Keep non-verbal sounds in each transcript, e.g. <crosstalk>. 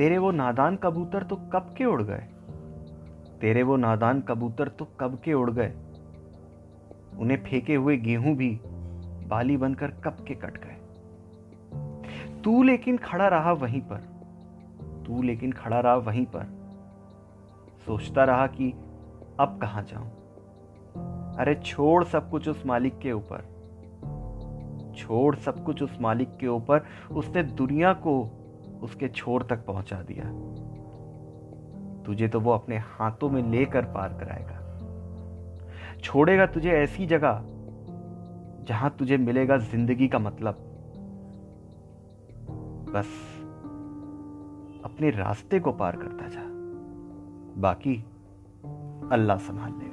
तेरे वो नादान कबूतर तो कब के उड़ गए? तेरे वो नादान कबूतर तो कब के उड़ गए? उन्हें फेंके हुए गेहूँ भी बाली बनकर कब के कट गए? तू लेकिन खड़ा रहा वहीं पर। तू लेकिन खड़ा रहा वहीं पर। सोचता रहा कि अब कहाँ जाऊँ? अरे छोड़ सब कुछ उस मालिक के ऊपर। छोड़ सब कुछ उस मालिक के ऊपर। उसने दुनिया को उसके छोर तक पहुँचा दिया। तुझे तो वो अपने हाथों में लेकर पार कराएगा। छोड़ेगा तुझे ऐसी जगह जहाँ तुझे मिलेगा ज़िंदगी का मतलब। बस अपने रास्ते को पार करता जा। बाकी अल्लाह संभाल लेगा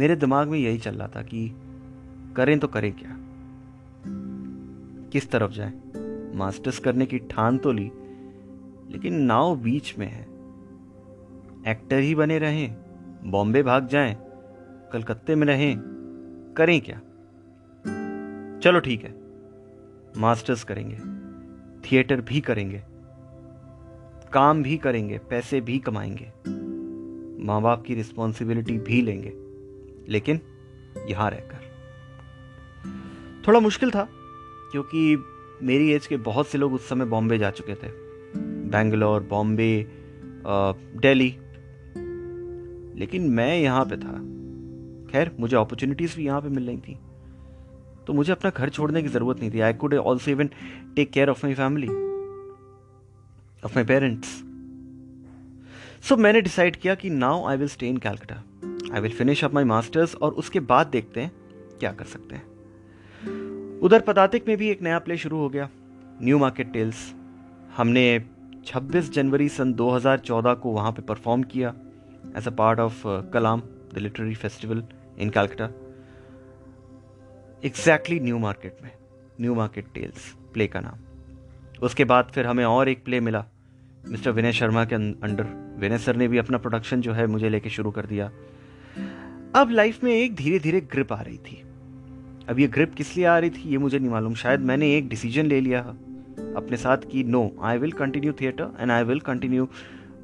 मेरे दिमाग में यही चल रहा था कि करें तो करें क्या? किस तरफ़ जाएँ? मास्टर्स करने की ठान तो ली, लेकिन नाव बीच में है। एक्टर ही बने रहें, बॉम्बे भाग जाएँ, कलकत्ते में रहें, करें क्या? चलो ठीक है, मास्टर्स करेंगे, थिएटर भी करेंगे, काम भी करेंगे, पैसे भी कमाएँगे, माँ बाप की रिस्पॉन्सिबिलिटी भी लेंगे। लेकिन यहाँ रहकर। थोड़ा मुश्किल था, क्योंकि मेरी एज के बहुत से लोग उस समय बॉम्बे जा चुके थे। बेंगलोर, बॉम्बे दिल्ली। लेकिन मैं यहाँ पे था। खैर, मुझे अपॉर्चुनिटीज़ भी यहाँ पे मिल रही थी। तो मुझे अपना घर छोड़ने की ज़रूरत नहीं थी। I could also even take care of my family of my parents so मैंने डिसाइड किया कि now I will stay in Calcutta I will finish up my masters और उसके बाद देखते हैं क्या कर सकते हैं। उधर पदातिक में भी एक नया प्ले शुरू हो गया न्यू मार्केट टेल्स हमने 26 जनवरी सन 2014 को वहाँ पे परफॉर्म किया as a part of Kalam the literary festival in Calcutta exactly New Market में न्यू मार्केट टेल्स प्ले का नाम। उसके बाद फिर हमें और एक प्ले मिला मिस्टर विनय शर्मा के अंडर विनय सर ने भी अपना प्रोडक्शन जो है मुझे लेके शुरू कर दिया। अब लाइफ में एक धीरे धीरे ग्रिप आ रही थी। अब ये ग्रिप किस लिए आ रही थी, ये मुझे नहीं मालूम। शायद मैंने एक डिसीज़न ले लिया अपने साथ कि no I will continue theatre and I will continue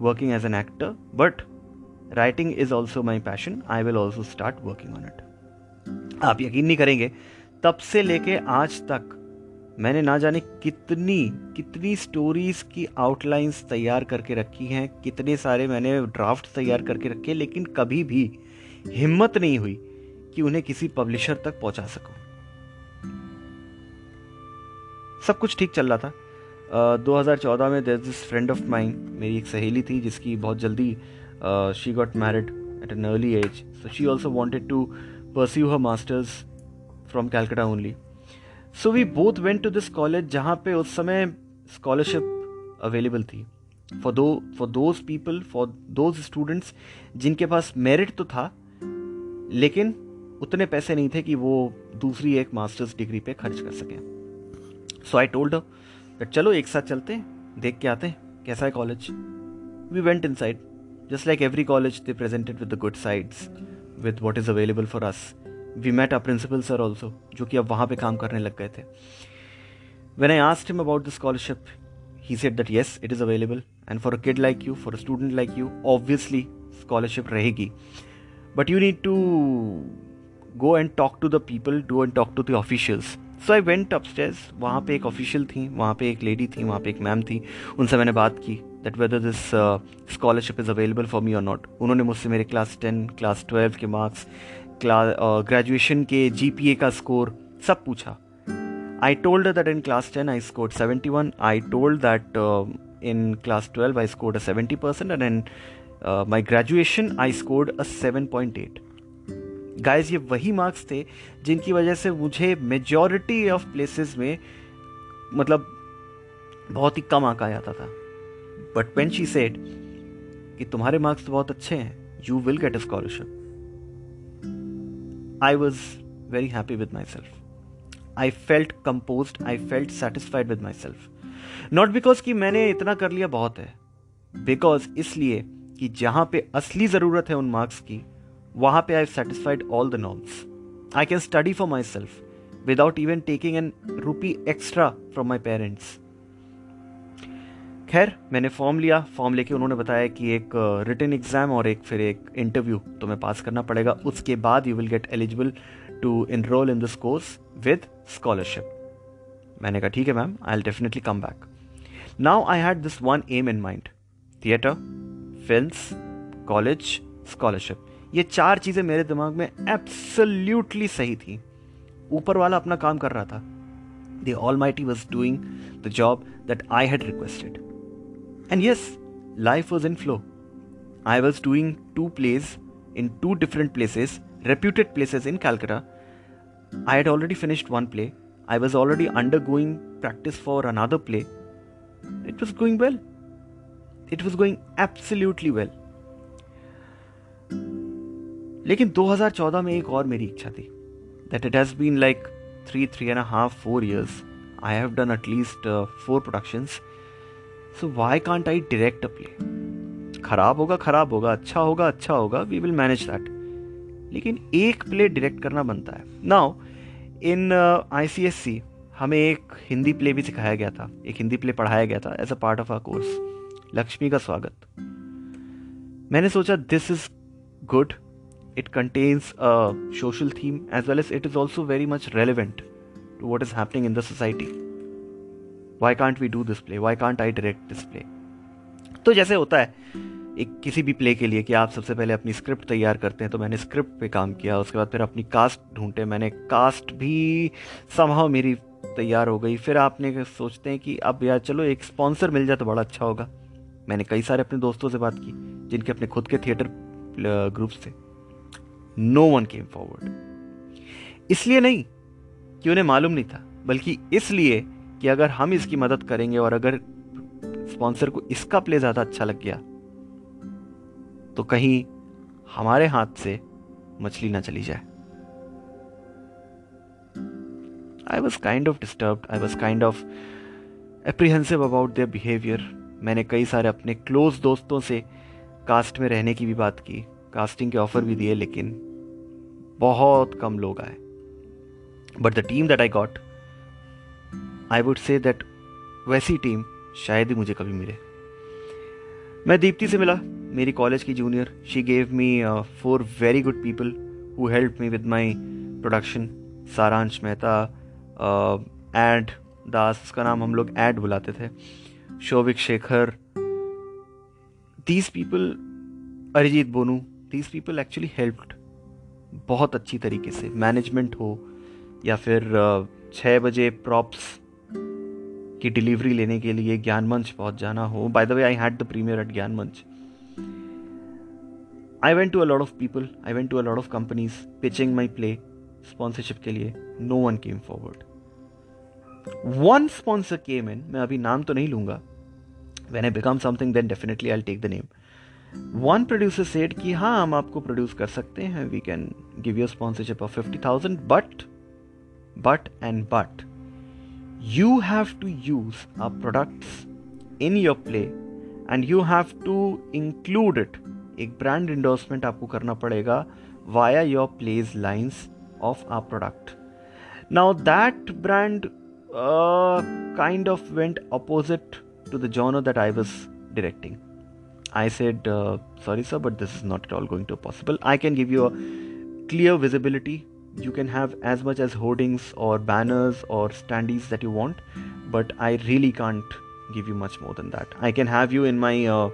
working as an actor but writing is also my passion I will also start working on it आप यकीन नहीं करेंगे, तब से लेके आज तक मैंने ना जाने कितनी कितनी स्टोरीज की आउटलाइंस तैयार करके रखी हैं, कितने सारे मैंने ड्राफ्ट तैयार करके रखे, लेकिन कभी भी हिम्मत नहीं हुई कि उन्हें किसी पब्लिशर तक पहुँचा सकूँ। सब कुछ ठीक चल रहा था। uh, 2014 में there this friend of mind मेरी एक सहेली थी जिसकी बहुत जल्दी she got married at an early age so she also wanted to pursue her masters from Calcutta only so we both went to this college जहाँ पे उस समय स्कॉलरशिप अवेलेबल थी। For those for those people for those students जिनके पास merit तो था लेकिन उतने पैसे नहीं थे कि वो दूसरी एक मास्टर्स डिग्री पे खर्च कर सकें। सो आई टोल्ड दैट चलो एक साथ चलते, देख के आते, कैसा है college we went inside just like every college they presented with the good sides with what is available for us we met a principal sir also जो कि अब वहाँ पे काम करने लग गए थे। When I asked him about the scholarship he said that yes it is available and for a kid like you for a student like you obviously scholarship रहेगी। But you need to go and talk to the people do and talk to the officials. So I went upstage वहाँ पे एक official थी, वहाँ पे एक lady थी, वहाँ पे एक मैम थी। उनसे मैंने बात की that whether this scholarship is available for me और नॉट उन्होंने मुझसे मेरे क्लास टेन क्लास ट्वेल्व के मार्क्स क्लास ग्रेजुएशन के जी पी ए का स्कोर सब पूछा। I told that in class ten I scored seventy one I told that in class twelve I scored a seventy percent and in my graduation I scored a seven point eight guys ये वही marks थे जिनकी वजह से मुझे majority of places में मतलब बहुत ही कम आंका जाता था। बट वेन शी सेड कि तुम्हारे मार्क्स तो बहुत अच्छे हैं you will get a scholarship I was very happy with myself I felt compose I felt satisfied with myself not because कि मैंने इतना कर लिया बहुत है बिकॉज़ इसलिए कि जहाँ पे असली ज़रूरत है उन मार्क्स की, वहाँ पे I satisfied all the norms I can study for myself without even taking an rupee extra from my parents खैर, मैंने फॉर्म लिया। फॉर्म लेके उन्होंने बताया कि एक रिटर्न एग्ज़ाम और एक फिर एक इंटरव्यू तुम्हें पास करना पड़ेगा। उसके बाद you will get eligible to enroll in this course with scholarship मैंने कहा, ठीक है ma'am I'll definitely come back now I had this one aim in mind theatre film college scholarship ये चार चीज़ें मेरे दिमाग में एब्सल्यूटली सही थी ऊपर वाला अपना काम कर रहा था the almighty was doing the job that I had requested and yes life was in flow I was doing two place in two different places reputed places in Calcutta. I had already finished one play. I was already undergoing practice for another play. It was going well. It was going absolutely well. लेकिन 2014 में एक और मेरी इच्छा थी that it has been like three three and half four years I have done at least four productions so why can't I direct a play खराब होगा खराब होगा अच्छा होगा अच्छा होगा वी विल मैनेज दैट लेकिन एक प्ले डायरेक्ट करना बनता है। Now in I C S C हमें एक हिंदी प्ले भी सिखाया गया था। एक हिंदी प्ले पढ़ाया गया था as a part of our course Lakshmi का स्वागत। मैंने सोचा this is good it contains a social theme as well as it is also very much relevant to what is happening in the society why can't we do this play why can't I direct this play तो जैसे होता है, एक किसी भी play के लिए कि आप सबसे पहले अपनी स्क्रिप्ट तैयार करते हैं तो मैंने स्क्रिप्ट पे काम किया, उसके बाद फिर अपनी कास्ट ढूंढे मैंने कास्ट भी संभव मेरी तैयार हो गई। फिर आपने सोचते हैं कि अब यार चलो एक स्पॉन्सर मिल जाए तो बड़ा अच्छा होगा। मैंने कई सारे अपने दोस्तों से बात की, जिनके अपने खुद के थिएटर ग्रुप्स थे। नो वन केम फॉरवर्ड इसलिए नहीं कि उन्हें मालूम नहीं था, बल्कि इसलिए कि अगर हम इसकी मदद करेंगे और अगर स्पॉन्सर को इसका प्ले ज़्यादा अच्छा लग गया तो कहीं हमारे हाथ से मछली ना चली जाए। I was kind of disturb I was kind of apprehensive about their behaviour मैंने कई सारे अपने क्लोज दोस्तों से कास्ट में रहने की भी बात की कास्टिंग के ऑफ़र भी दिए, लेकिन बहुत कम लोग आए। But the team that I got I would say that वैसी टीम शायद ही मुझे कभी मिले। मैं दीप्ति से मिला, मेरी कॉलेज की junior she gave me four very good people who help me with my production Saransh Mehta add दास, उसका नाम हम लोग एड बुलाते थे। Shobhik Shekhar these people Arijit Bonu these people actually helped बहुत अच्छी तरीके से। मैनेजमेंट हो, या फिर छः बजे प्रॉप्स की डिलीवरी लेने के लिए ज्ञान मंच पहुँच जाना हो। By the way I had the premiere at Gyan Manch I went to a lot of people I went to a lot of companies pitching my play sponsorship के लिए। No one came forward one sponsor came in मैं अभी नाम तो नहीं लूँगा। When I become something then definitely I take the name one producer said कि हाँ हम आपको प्रोड्यूस कर सकते हैं we can give you sponsorship of fifty thousand but but and but you have to use our products in your play and you have to include it एक brand endorsement आपको करना पड़ेगा via your plays lines of uh product now that brand kind of went opposite to the genre that I was directing. I said, uh, sorry, sir, but this is not at all going to be possible. I can give you a clear visibility you can have as much as hoardings or banners or standees that you want but i really can't give you much more than that i can have you in my uh,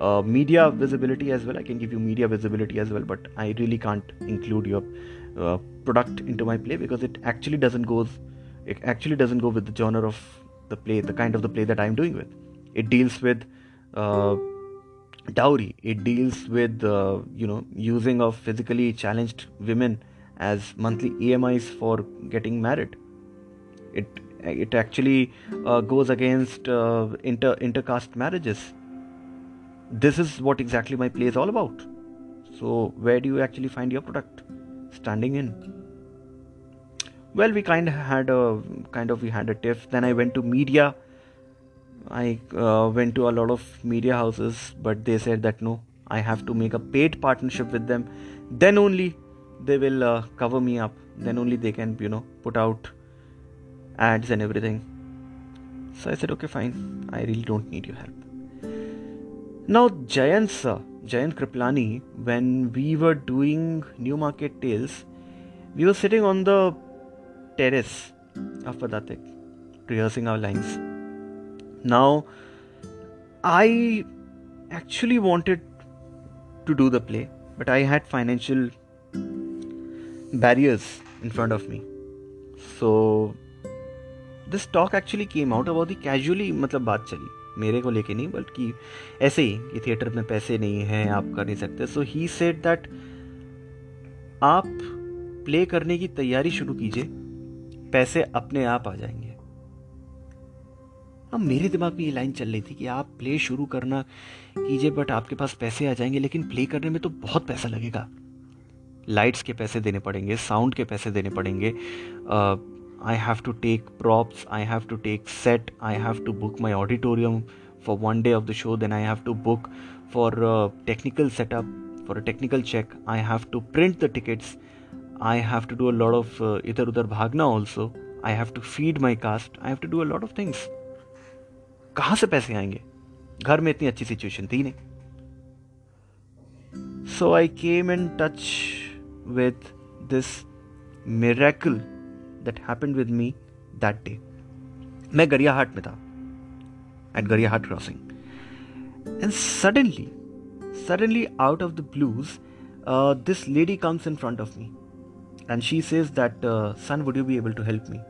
uh, media visibility as well i can give you media visibility as well but i really can't include your uh, product into my play because it actually doesn't goes it actually doesn't go with the genre of the play the kind of the play that i'm doing with it deals with uh, dowry it deals with uh, you know using of physically challenged women as monthly EMIs for getting married. It it actually uh, goes against uh, inter intercaste marriages. This is what exactly my play is all about. So where do you actually find your product? Standing in. Well, we kind of had a kind of we had a tiff. Then I went to media. I uh, went to a lot of media houses, but they said that no, I have to make a paid partnership with them. Then only they will uh, cover me up. Then only they can, you know, put out ads and everything. So I said, okay, fine. I really don't need your help. Now, Jayant sir, Jayant Kriplani, when we were doing New Market Tales, we were sitting on the terrace of Padatik, rehearsing our lines. Now, I actually wanted to do the play, but I had financial barriers in front of me. So this talk actually came out about the casually मतलब बात चली मेरे को लेके नहीं बल्कि ऐसे ही कि थिएटर में पैसे नहीं हैं आप कर नहीं सकते सो ही सेड दैट आप प्ले करने की तैयारी शुरू कीजिए पैसे अपने आप आ जाएँगे। अब मेरे दिमाग में ये लाइन चल रही थी कि आप प्ले शुरू करना कीजिए बट आपके पास पैसे आ जाएँगे, लेकिन प्ले करने में तो बहुत पैसा लगेगा। लाइट्स के पैसे देने पड़ेंगे साउंड के पैसे देने पड़ेंगे। I have to take props I have to take set I have to book my auditorium for one day of the show then I have to book for technical setup for a technical check I have to print the tickets I have to do a lot of इधर उधर भागना also I have to feed my cast I have to do a lot of things कहाँ से पैसे आएँगे? घर में इतनी अच्छी सिचुएशन थी नहीं। So I came in touch with this miracle that happen with me that day मैं गरियाहाट में था at Gariahat crossing and suddenly suddenly out of the blues this lady comes in front of me and she says that, uh, son, would you be able to help me?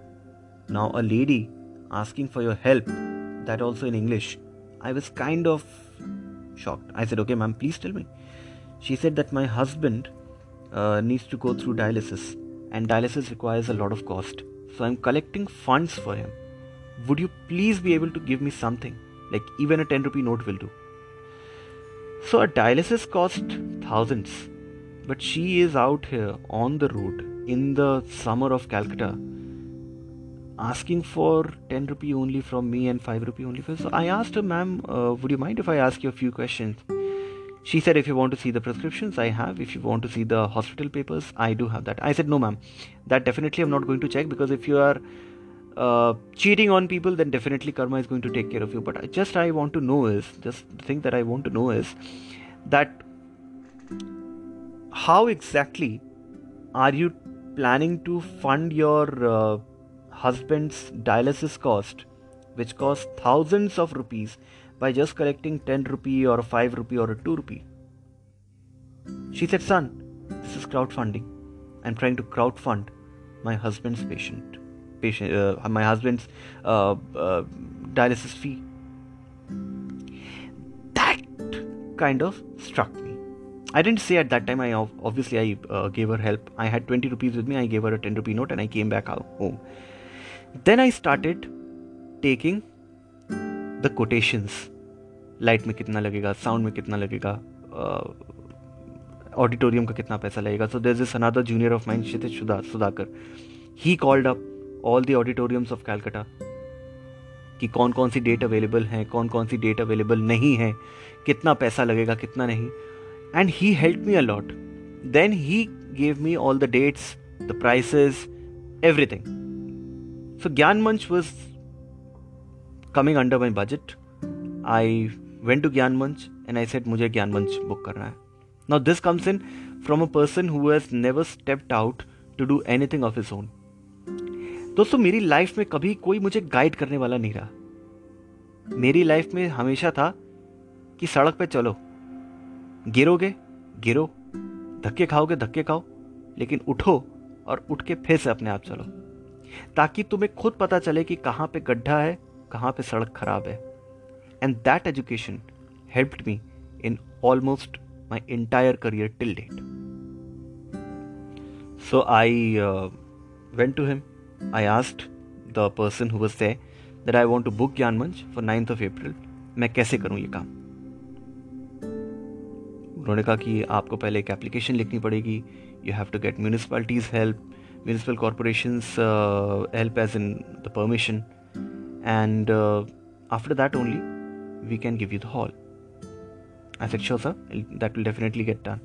Now, a lady asking for your help, that also in English, I was kind of shocked. I said, okay, ma'am, please tell me. She said that my husband uh, needs to go through dialysis and dialysis requires a lot of cost. So I'm collecting funds for him. Would you please be able to give me something? Like even a 10 rupee note will do. So a dialysis cost thousands, but she is out here on the road in the summer of Calcutta asking for 10 rupee only from me and 5 rupee only for so i asked her ma'am uh, would you mind if i ask you a few questions she said, if you want to see the prescriptions, I have. If you want to see the hospital papers, I do have that. I said, no, ma'am. That definitely I'm not going to check because if you are uh, cheating on people, then definitely karma is going to take care of you. But just I want to know is, just the thing that I want to know is that how exactly are you planning to fund your uh, husband's dialysis cost, which costs thousands of rupees by just collecting 10 rupee or 5 rupee or a 2 rupee. She said, Son, this is crowdfunding. I'm trying to crowdfund my husband's patient, patient uh, my husband's uh, uh, dialysis fee. That kind of struck me. I didn't say at that time. I obviously I uh, gave her help. I had 20 rupees with me. I gave her a 10 rupee note and I came back home. Then I started taking the quotations light में कितना लगेगा sound में कितना लगेगा auditorium का कितना पैसा लगेगा so there is another junior of mind Kshitij Sudhakar he called up all the auditoriums of Calcutta कि कौन कौन सी डेट अवेलेबल हैं कौन कौन सी डेट अवेलेबल नहीं है कितना पैसा लगेगा कितना नहीं and he help me a lot then he gave me all the dates the prices everything so Gyan Manch was coming under my budget I went to Gyan Manch and I set मुझे ज्ञान मंच book करना है. Now this comes in from a person who has never stepped out to do anything of his own दोस्तों, मेरी life में कभी कोई मुझे गाइड करने वाला नहीं रहा। मेरी लाइफ में हमेशा था कि सड़क पे चलो। गिरोगे, गिरो, धक्के खाओगे, धक्के खाओ, लेकिन उठो और उठ के फिर से अपने आप चलो। ताकि तुम्हें खुद पता चले कि कहाँ पे गड्ढा है, कहाँ पे सड़क खराब है। And that education helped me in almost my entire career till date so I went to him I asked the person who was that I want to book Gyan Manch for ninth of अप्रैल मैं कैसे करूँ ये काम? उन्होंने कहा कि आपको पहले एक एप्लीकेशन लिखनी पड़ेगी you have to get municipality's help municipal corporation help as in the permission uh, after that only we can give you the hall I said, sure, sir, that will definitely get done.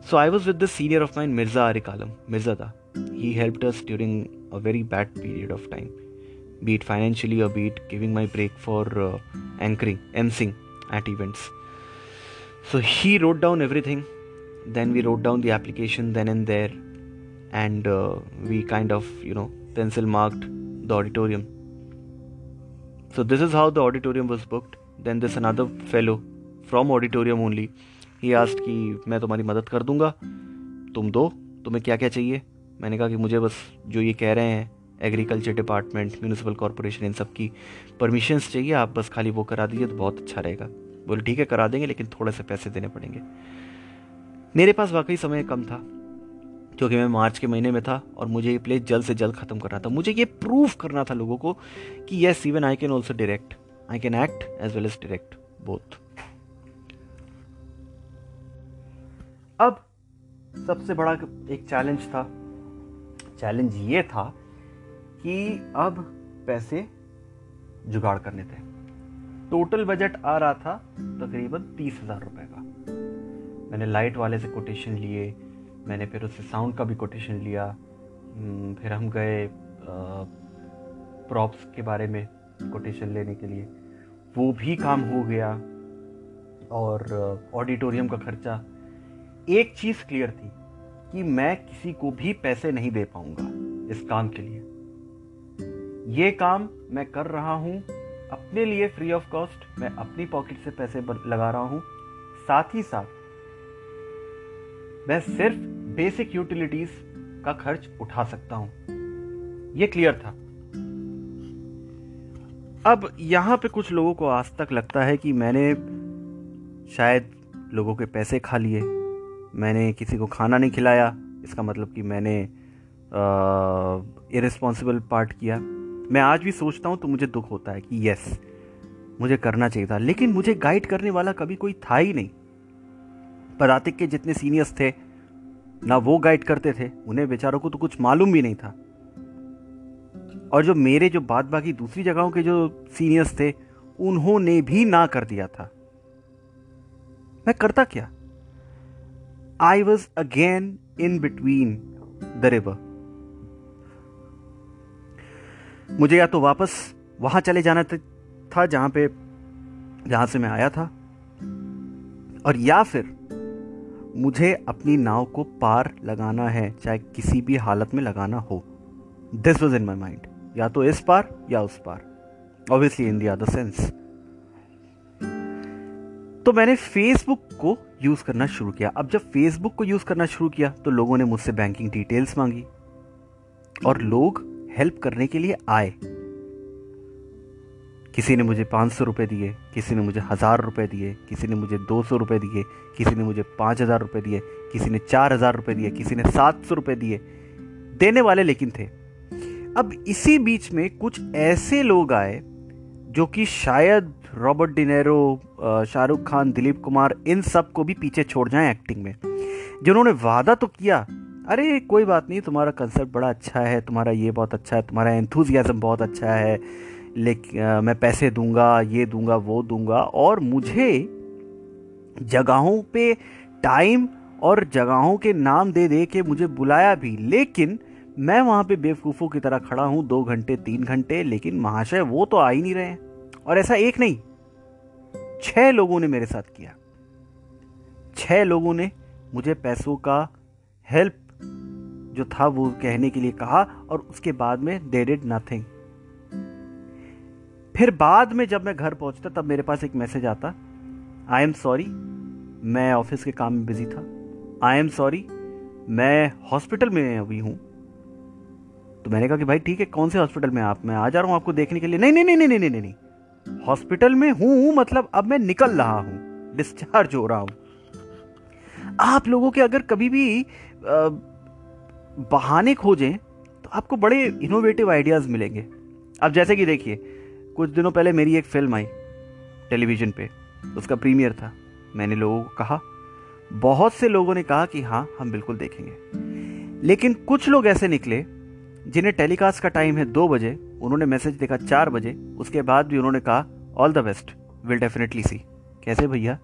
So I was with the senior of mine, Mirza Arikalam, Mirzada. He helped us during a very bad period of time, be it financially or be it giving my break for uh, anchoring, emceeing at events. So he wrote down everything. Then we wrote down the application then and there, and uh, we kind of, you know, pencil marked the auditorium. So this is how the auditorium was booked. Then there's another fellow from auditorium only he asked कि मैं तुम्हारी मदद कर दूँगा तुम दो तुम्हें क्या क्या चाहिए मैंने कहा कि मुझे बस जो ये कह रहे हैं एग्रीकल्चर डिपार्टमेंट म्यूनिसिपल कॉरपोरेशन इन सब की परमिशंस चाहिए आप बस खाली वो करा दीजिए तो बहुत अच्छा रहेगा बोले, ठीक है, करा देंगे, लेकिन थोड़े से पैसे देने पड़ेंगे। मेरे पास वाकई समय कम था, क्योंकि मैं मार्च के महीने में था और मुझे ये प्ले जल्द से जल्द ख़त्म करना था। मुझे ये प्रूव करना था लोगों को कि yes even I can also direct I can act as well as direct both अब सबसे बड़ा एक चैलेंज था। चैलेंज ये था कि अब पैसे जुगाड़ करने थे। टोटल बजट आ रहा था तकरीबन तीस हज़ार रुपए का। मैंने लाइट वाले से कोटेशन लिए मैंने फिर उससे साउंड का भी कोटेशन लिया। हम्म, फिर हम गए प्रॉप्स के बारे में कोटेशन लेने के लिए। वो भी काम हो गया और ऑडिटोरियम का खर्चा। एक चीज़ क्लियर थी कि मैं किसी को भी पैसे नहीं दे पाऊँगा इस काम के लिए। ये काम मैं कर रहा हूँ अपने लिए फ्री ऑफ़ कॉस्ट मैं अपनी पॉकेट से पैसे लगा रहा हूँ। साथ ही साथ, मैं सिर्फ़ बेसिक यूटिलिटीज का खर्च उठा सकता हूँ। यह क्लियर था। अब यहाँ पे कुछ लोगों को आज तक लगता है कि मैंने शायद लोगों के पैसे खा लिए, मैंने किसी को खाना नहीं खिलाया, इसका मतलब कि मैंने इरेस्पॉन्सिबल पार्ट किया। मैं आज भी सोचता हूँ तो मुझे दुख होता है कि यस मुझे करना चाहिए था। लेकिन मुझे गाइड करने वाला कभी कोई था ही नहीं। पदातिक के जितने सीनियर्स थे, ना वो गाइड करते थे, उन्हें बेचारों को तो कुछ मालूम भी नहीं था। और जो मेरे, जो बाद बाकी दूसरी जगहों के जो सीनियर्स थे, उन्होंने भी ना कर दिया था। मैं करता क्या? I was again in between the river. मुझे या तो वापस वहाँ चले जाना था जहाँ पे जहाँ से मैं आया था, और या फिर मुझे अपनी नाव को पार लगाना है, चाहे किसी भी हालत में लगाना हो। This was in my mind या तो इस पार या उस पार। Obviously in the other sense तो मैंने फेसबुक को यूज़ करना शुरू किया। अब जब फेसबुक को यूज़ करना शुरू किया तो लोगों ने मुझसे बैंकिंग डिटेल्स मांगी। और लोग हेल्प करने के लिए आए। किसी ने मुझे पाँच सौ रुपए दिए, किसी ने मुझे हज़ार रुपए दिए, किसी ने मुझे दो सौ रुपए दिए, किसी ने मुझे पाँच हज़ार रुपए दिए, किसी ने चार हज़ार रुपए दिए, किसी ने सात सौ रुपए दिए, देने वाले लेकिन थे। अब इसी बीच में कुछ ऐसे लोग आए, जो कि शायद Robert De Niro Shahrukh Khan, Dilip Kumar, इन सबको भी पीछे छोड़ जाएँ एक्टिंग में, जिन्होंने वादा तो किया अरे, कोई बात नहीं, तुम्हारा कंसेप्ट बड़ा अच्छा है, तुम्हारा ये बहुत अच्छा है, तुम्हारा एंथुजियाज़म बहुत अच्छा है लेकिन मैं पैसे दूँगा, ये दूँगा, वो दूँगा, और मुझे जगहों पे टाइम और जगहों के नाम दे दे के मुझे बुलाया भी, लेकिन मैं वहाँ पे बेवकूफ़ों की तरह खड़ा हूँ, दो घंटे, तीन घंटे, लेकिन महाशय वो तो आ ही नहीं रहे और ऐसा एक नहीं, छह लोगों ने मेरे साथ किया। छह लोगों ने मुझे पैसों का हेल्प जो था वो कहने के लिए कहा और उसके बाद में दे डिड नथिंग फिर बाद में जब मैं घर पहुँचता, तब मेरे पास एक मैसेज आता आई एम सॉरी मैं ऑफ़िस के काम में बिज़ी था. आई एम सॉरी मैं हॉस्पिटल में अभी हूँ. तो मैंने कहा कि भाई ठीक है, कौन से हॉस्पिटल में आप? मैं आ जा रहा हूँ आपको देखने के लिए. नहीं नहीं नहीं नहीं नहीं नहीं. हॉस्पिटल में हूँ मतलब अब मैं निकल रहा हूँ. डिस्चार्ज हो रहा हूँ. आप लोगों के अगर कभी भी बहाने खोजें तो आपको बड़े इनोवेटिव आइडियाज़ मिलेंगे। अब जैसे कि देखिए, कुछ दिनों पहले मेरी एक फ़िल्म आई टेलीविज़न पे। उसका प्रीमियर था। मैंने लोगों को कहा, बहुत से लोगों ने कहा कि हाँ हम बिल्कुल देखेंगे। लेकिन कुछ लोग ऐसे निकले, जिन्हें टेलीकास्ट का टाइम है दो बजे, उन्होंने मैसेज देखा चार बजे, उसके बाद भी उन्होंने कहा all the best will definitely see कैसे भैया?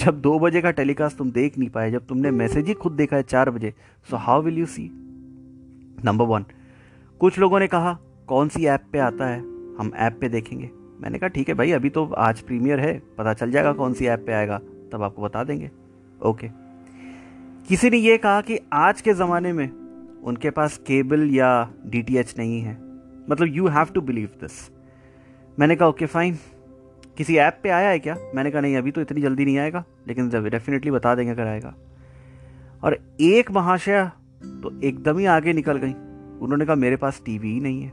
जब दो बजे का टेलीकास्ट तुम देख नहीं पाए, जब तुमने मैसेज ही खुद देखा है चार बजे so how will you see number one कुछ लोगों ने कहा, कौन सी ऐप पे आता है? हम ऐप पे देखेंगे। मैंने कहा, ठीक है भाई, अभी तो आज प्रीमियर है, पता चल जाएगा कौन सी ऐप पे आएगा, तब आपको बता देंगे। ओके किसी ने यह कहा कि आज के ज़माने में उनके पास केबल या डीटीएच नहीं है। मतलब you have to believe this मैंने कहा ओके फाइन किसी ऐप पे आया है क्या? मैंने कहा, नहीं, अभी तो इतनी जल्दी नहीं आएगा, लेकिन डेफिनेटली बता देंगे अगर आएगा। और एक महाशया तो एकदम ही आगे निकल गई। उन्होंने कहा, मेरे पास टीवी ही नहीं है।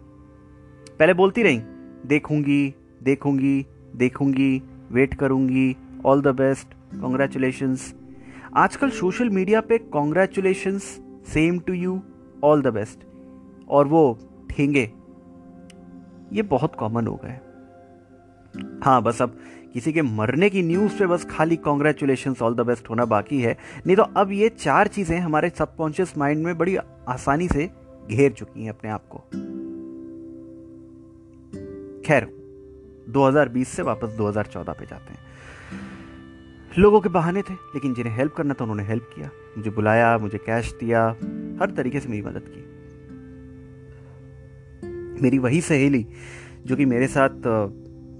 पहले बोलती रही, देखूँगी देखूँगी देखूँगी वेट करूँगी ऑल द बेस्ट कॉन्ग्रेचुलेशन आजकल सोशल मीडिया पे congratulation same to you all the best और वो ठेंगे। ये बहुत कॉमन हो गए। हाँ बस अब किसी के मरने की न्यूज़ पे बस खाली कॉन्ग्रेचुलेशन ऑल द बेस्ट होना बाकी है। नहीं तो अब ये चार चीज़ें हमारे सबकॉन्शियस माइंड में बड़ी आसानी से घेर चुकी हैं अपने आप को। खैर 2020 से वापस 2014 पे जाते हैं। लोगों के बहाने थे, लेकिन जिन्हें हेल्प करना था उन्होंने हेल्प किया। मुझे बुलाया, मुझे कैश दिया, हर तरीके से मेरी मदद की। मेरी वही सहेली, जो कि मेरे साथ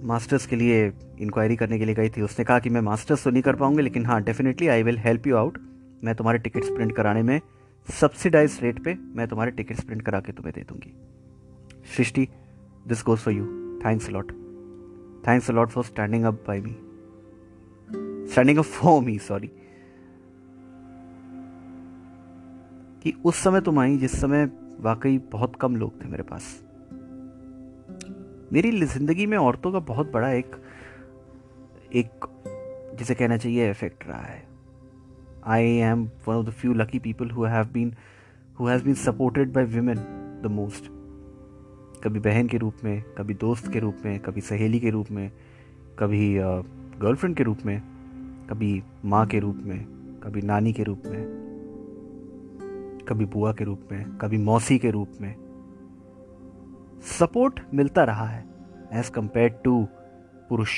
मास्टर्स के लिए इंक्वायरी करने के लिए गई थी। उसने कहा कि मैं मास्टर्स तो नहीं कर पाऊँगी, लेकिन हाँ definitely I will help you out मैं तुम्हारे टिकट्स प्रिंट कराने में सब्सिडाइज रेट पे मैं तुम्हारे टिकट्स प्रिंट करा के तुम्हें दे दूँगी। Srishti this goes for you thanks lot thanks lot for standing up by me standing up for me sorry कि उस समय तुम आई जिस समय वाकई बहुत कम लोग थे मेरे पास। मेरी ज़िंदगी में औरतों का बहुत बड़ा एक एक, जिसे कहना चाहिए इफ़ेक्ट रहा है। I am one of the few lucky people who have been who has been supported by women the most कभी बहन के रूप में, कभी दोस्त के रूप में, कभी सहेली के रूप में, कभी गर्लफ्रेंड के रूप में, कभी माँ के रूप में, कभी नानी के रूप में, कभी बुआ के रूप में, कभी मौसी के रूप में। सपोर्ट मिलता रहा है एज कंपेयर टू पुरुष।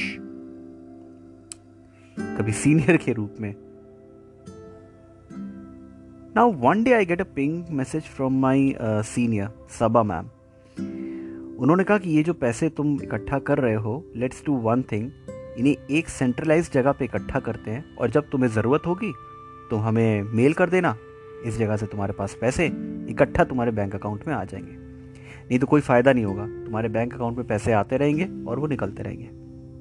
कभी सीनियर के रूप में। Now one day I get a ping message from my senior Saba ma'am उन्होंने कहा कि ये जो पैसे तुम इकट्ठा कर रहे हो लेट्स डू वन थिंग इन्हें एक सेंट्रलाइज जगह पे इकट्ठा करते हैं, और जब तुम्हें ज़रूरत होगी तो हमें मेल कर देना। इस जगह से तुम्हारे पास पैसे, इकट्ठा तुम्हारे बैंक अकाउंट में आ जाएँगे। नहीं तो कोई फ़ायदा नहीं होगा। तुम्हारे बैंक अकाउंट में पैसे आते रहेंगे और वो निकलते रहेंगे।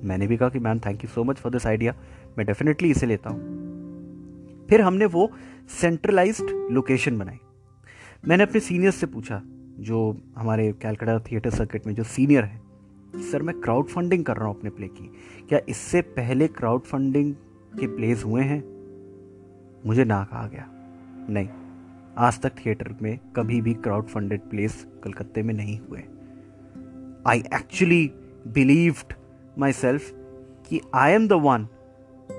मैंने भी कहा कि ma'am thank you so much for this idea मैं डेफिनेटली इसे लेता हूँ। फिर हमने वो सेंट्रलाइज लोकेशन बनाई। मैंने अपने सीनियर्स से पूछा, जो हमारे कैलकाटा थिएटर सर्किट में जो सीनियर है सर मैं क्राउड फंडिंग कर रहा हूँ अपने प्ले की। क्या इससे पहले क्राउड फंडिंग के प्लेस हुए हैं? मुझे ना कहा गया। नहीं। आज तक थिएटर में कभी भी क्राउड फंडेड प्लेस कलकत्ते में नहीं हुए। I actually believed my self कि I am the one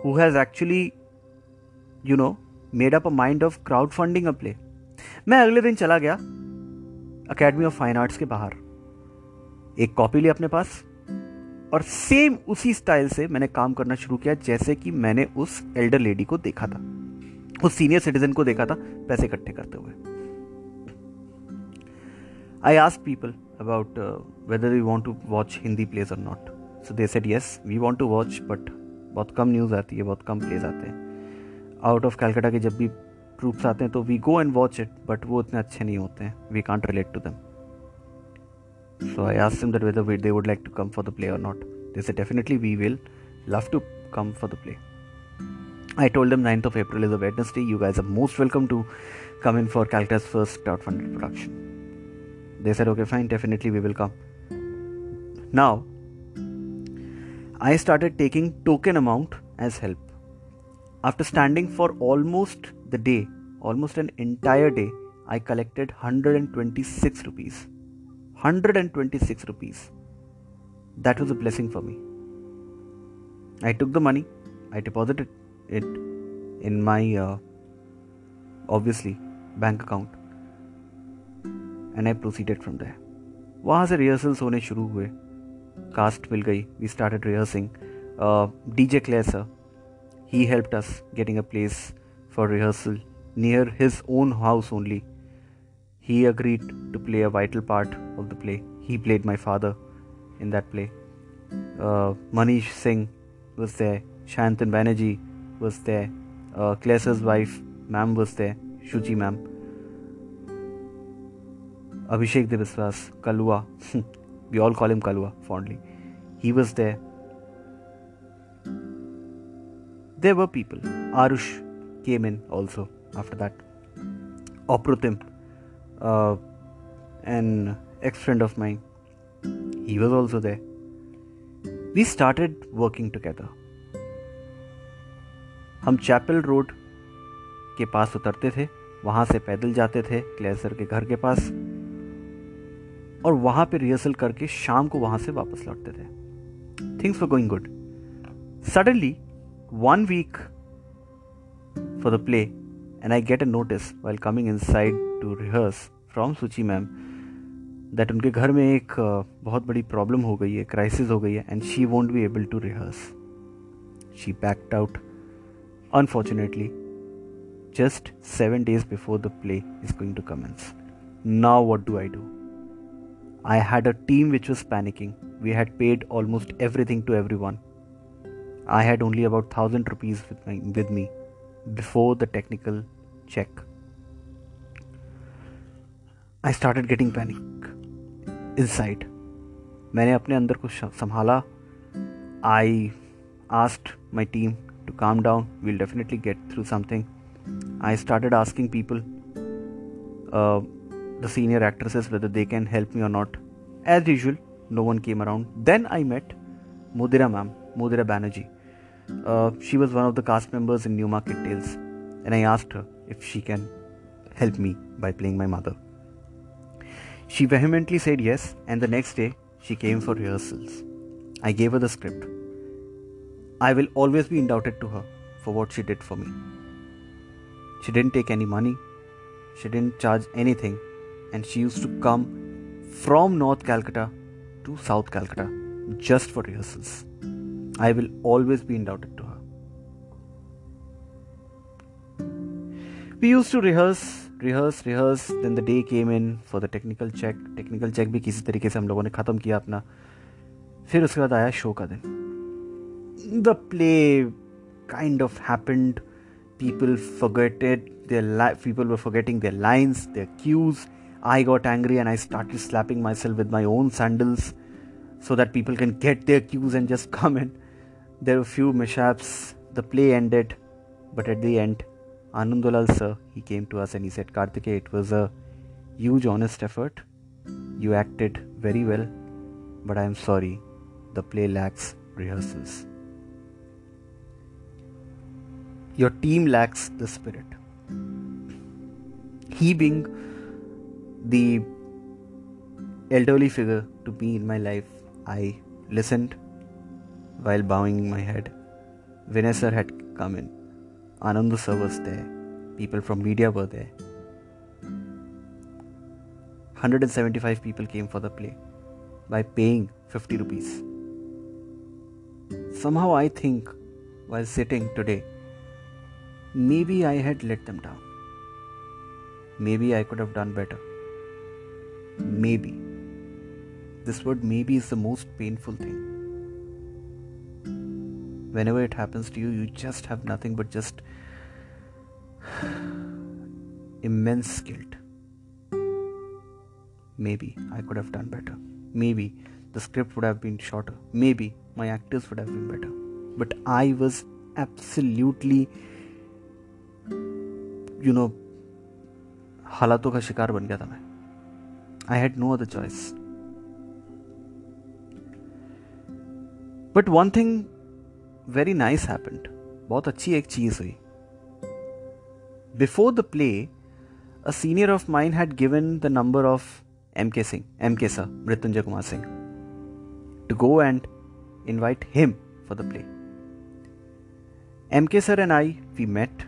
who has actually you know made up a mind of crowd funding a play मैं अगले दिन चला गया अकेडमी ऑफ़ फाइन आर्ट्स के बाहर। एक कॉपी ली अपने पास और सेम उसी स्टाइल से मैंने काम करना शुरू किया जैसे कि मैंने उस एल्डर लेडी को देखा था। उस सीनियर सिटीजन को देखा था, पैसे इकट्ठे करते हुए। I ask people about whether we want to watch Hindi plays और not so they said yes we want to watch but बहुत कम न्यूज़ आती है, बहुत कम प्लेज आते हैं। आउट ऑफ़ कैलकाटा के जब भी ट्रूप्स आते हैं तो we go and watch it but वो इतने अच्छे नहीं होते हैं। We can't relate to them so I them that whether they would like to come for the play or not. They said definitely we will love to come for the play. I told them 9th of April is a Wednesday. You guys are most welcome to come in for Calcuta's first crowdfunded production. They said okay, fine, definitely we will come. Now I started taking token amount as help. After standing for almost the day, almost an entire day, I collected 126 rupees. 126 rupees. That was a blessing for me. I took the money, I deposited it in my uh, obviously bank account and I proceeded from there. वहाँ से rehearsals होने शुरू हुए cast मिल गई we started rehearsing Claire sir He helped us getting a place for rehearsal near his own house only. He agreed to play a vital part of the play. He played my father in that play. Uh, Manish Singh was there. Shantan Banerjee was there. Uh, Claire's wife, ma'am, was there. Shuchi ma'am. Abhishek Devaswas, Kalua. <laughs> we all call him Kalua fondly. He was there. There were people. Arush came in also after that. Oprutim, uh, an ex friend of mine, he was also there. We started working together. हम Chapel road के पास उतरते थे, वहाँ से पैदल जाते थे क्लेसर के घर के पास, और वहाँ पे रिहर्सल करके शाम को वहाँ से वापस लौटते थे। Things for going good suddenly one week for the play and I get a notice while coming inside to rehearse from Suchi ma'am that उनके घर में एक बहुत बड़ी प्रॉब्लम हो गई है क्राइसिस हो गई है and she won't be able to rehearse she packed out Unfortunately, just seven days before the play is going to commence. Now, what do I do? I had a team which was panicking. We had paid almost everything to everyone. I had only about thousand rupees with, my, with me before the technical check. I started getting panic inside. मैंने अपने अंदर को संभाला I asked my team to calm down. We'll definitely get through something. I started asking people, uh, the senior actresses, whether they can help me or not. As usual, no one came around. Then I met Mudira ma'am, Mudira Banerjee. Uh, she was one of the cast members in Newmarket Tales, and I asked her if she can help me by playing my mother. She vehemently said yes, and the next day she came for rehearsals. I gave her the script. I will always be indebted to her for what she did for me. She didn't take any money, she didn't charge anything, and she used to come from North Calcutta to South Calcutta just for rehearsals. I will always be indebted to her. We used to rehearse, rehearse, rehearse. Then the day came in for the technical check. Technical check भी किसी तरीके से हम लोगों ने ख़त्म किया अपना फिर उसके बाद आया शो का दिन the play kind of happened. People forgot it. Their li- people were forgetting their lines, their cues. I got angry and I started slapping myself with my own sandals so that people can get their cues and just <laughs> come in. There were few mishaps. The play ended, but at the end, Anandulal sir he came to us and he said, Kartike, it was a huge honest effort. You acted very well, but I am sorry, the play lacks rehearsals. Your team lacks the spirit. He being the elderly figure to be in my life, I listened while bowing my head. Vinay sir had come in. Anandu sir was there. People from media were there. 175 people came for the play by paying 50 rupees. Somehow I think while sitting today Maybe I had let them down. Maybe I could have done better. Maybe. This word maybe is the most painful thing. Whenever it happens to you, you just have nothing but just <sighs> immense guilt. Maybe I could have done better. Maybe the script would have been shorter. Maybe my actors would have been better. But I was absolutely you know हालातों का शिकार बन गया था मैं। I had no other choice but one thing very nice happened बहुत अच्छी एक चीज़ हुई। Before the play a senior of mind had given the number of M K Singh M K sir Mrityunjay Kumar Singh to go and invite him for the play M K sir and I we met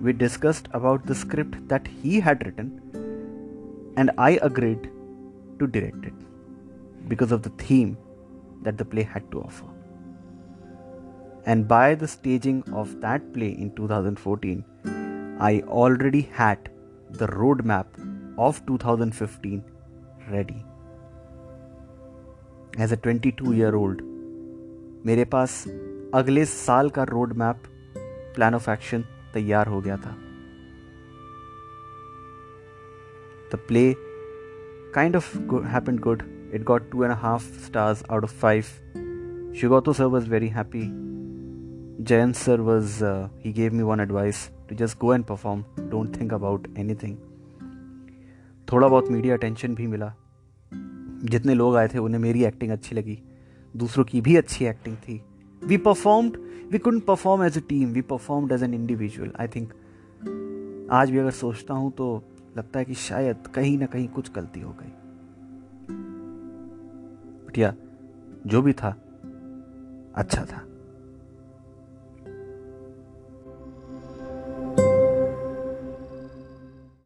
we discussed about the script that he had written, and I agreed to direct it because of the theme that the play had to offer. And by the staging of that play in 2014, I already had the roadmap of 2015 ready. As a 22 year old, मेरे पास अगले साल का road map plan of action तैयार हो गया था। The play kind of happen good it got two and half stars out of five शिगोतो sir was very happy Jayant sir was he gave me one advice to just go and perform don't think about any thing थोड़ा बहुत media attention भी मिला। जितने लोग आए थे, उन्हें मेरी एक्टिंग अच्छी लगी। दूसरों की भी अच्छी एक्टिंग थी। We performed we could perform as a team we performed as an individual I think आज भी अगर सोचता हूँ तो लगता है कि शायद कहीं ना कहीं कुछ गलती हो गई। बट जो भी था अच्छा था।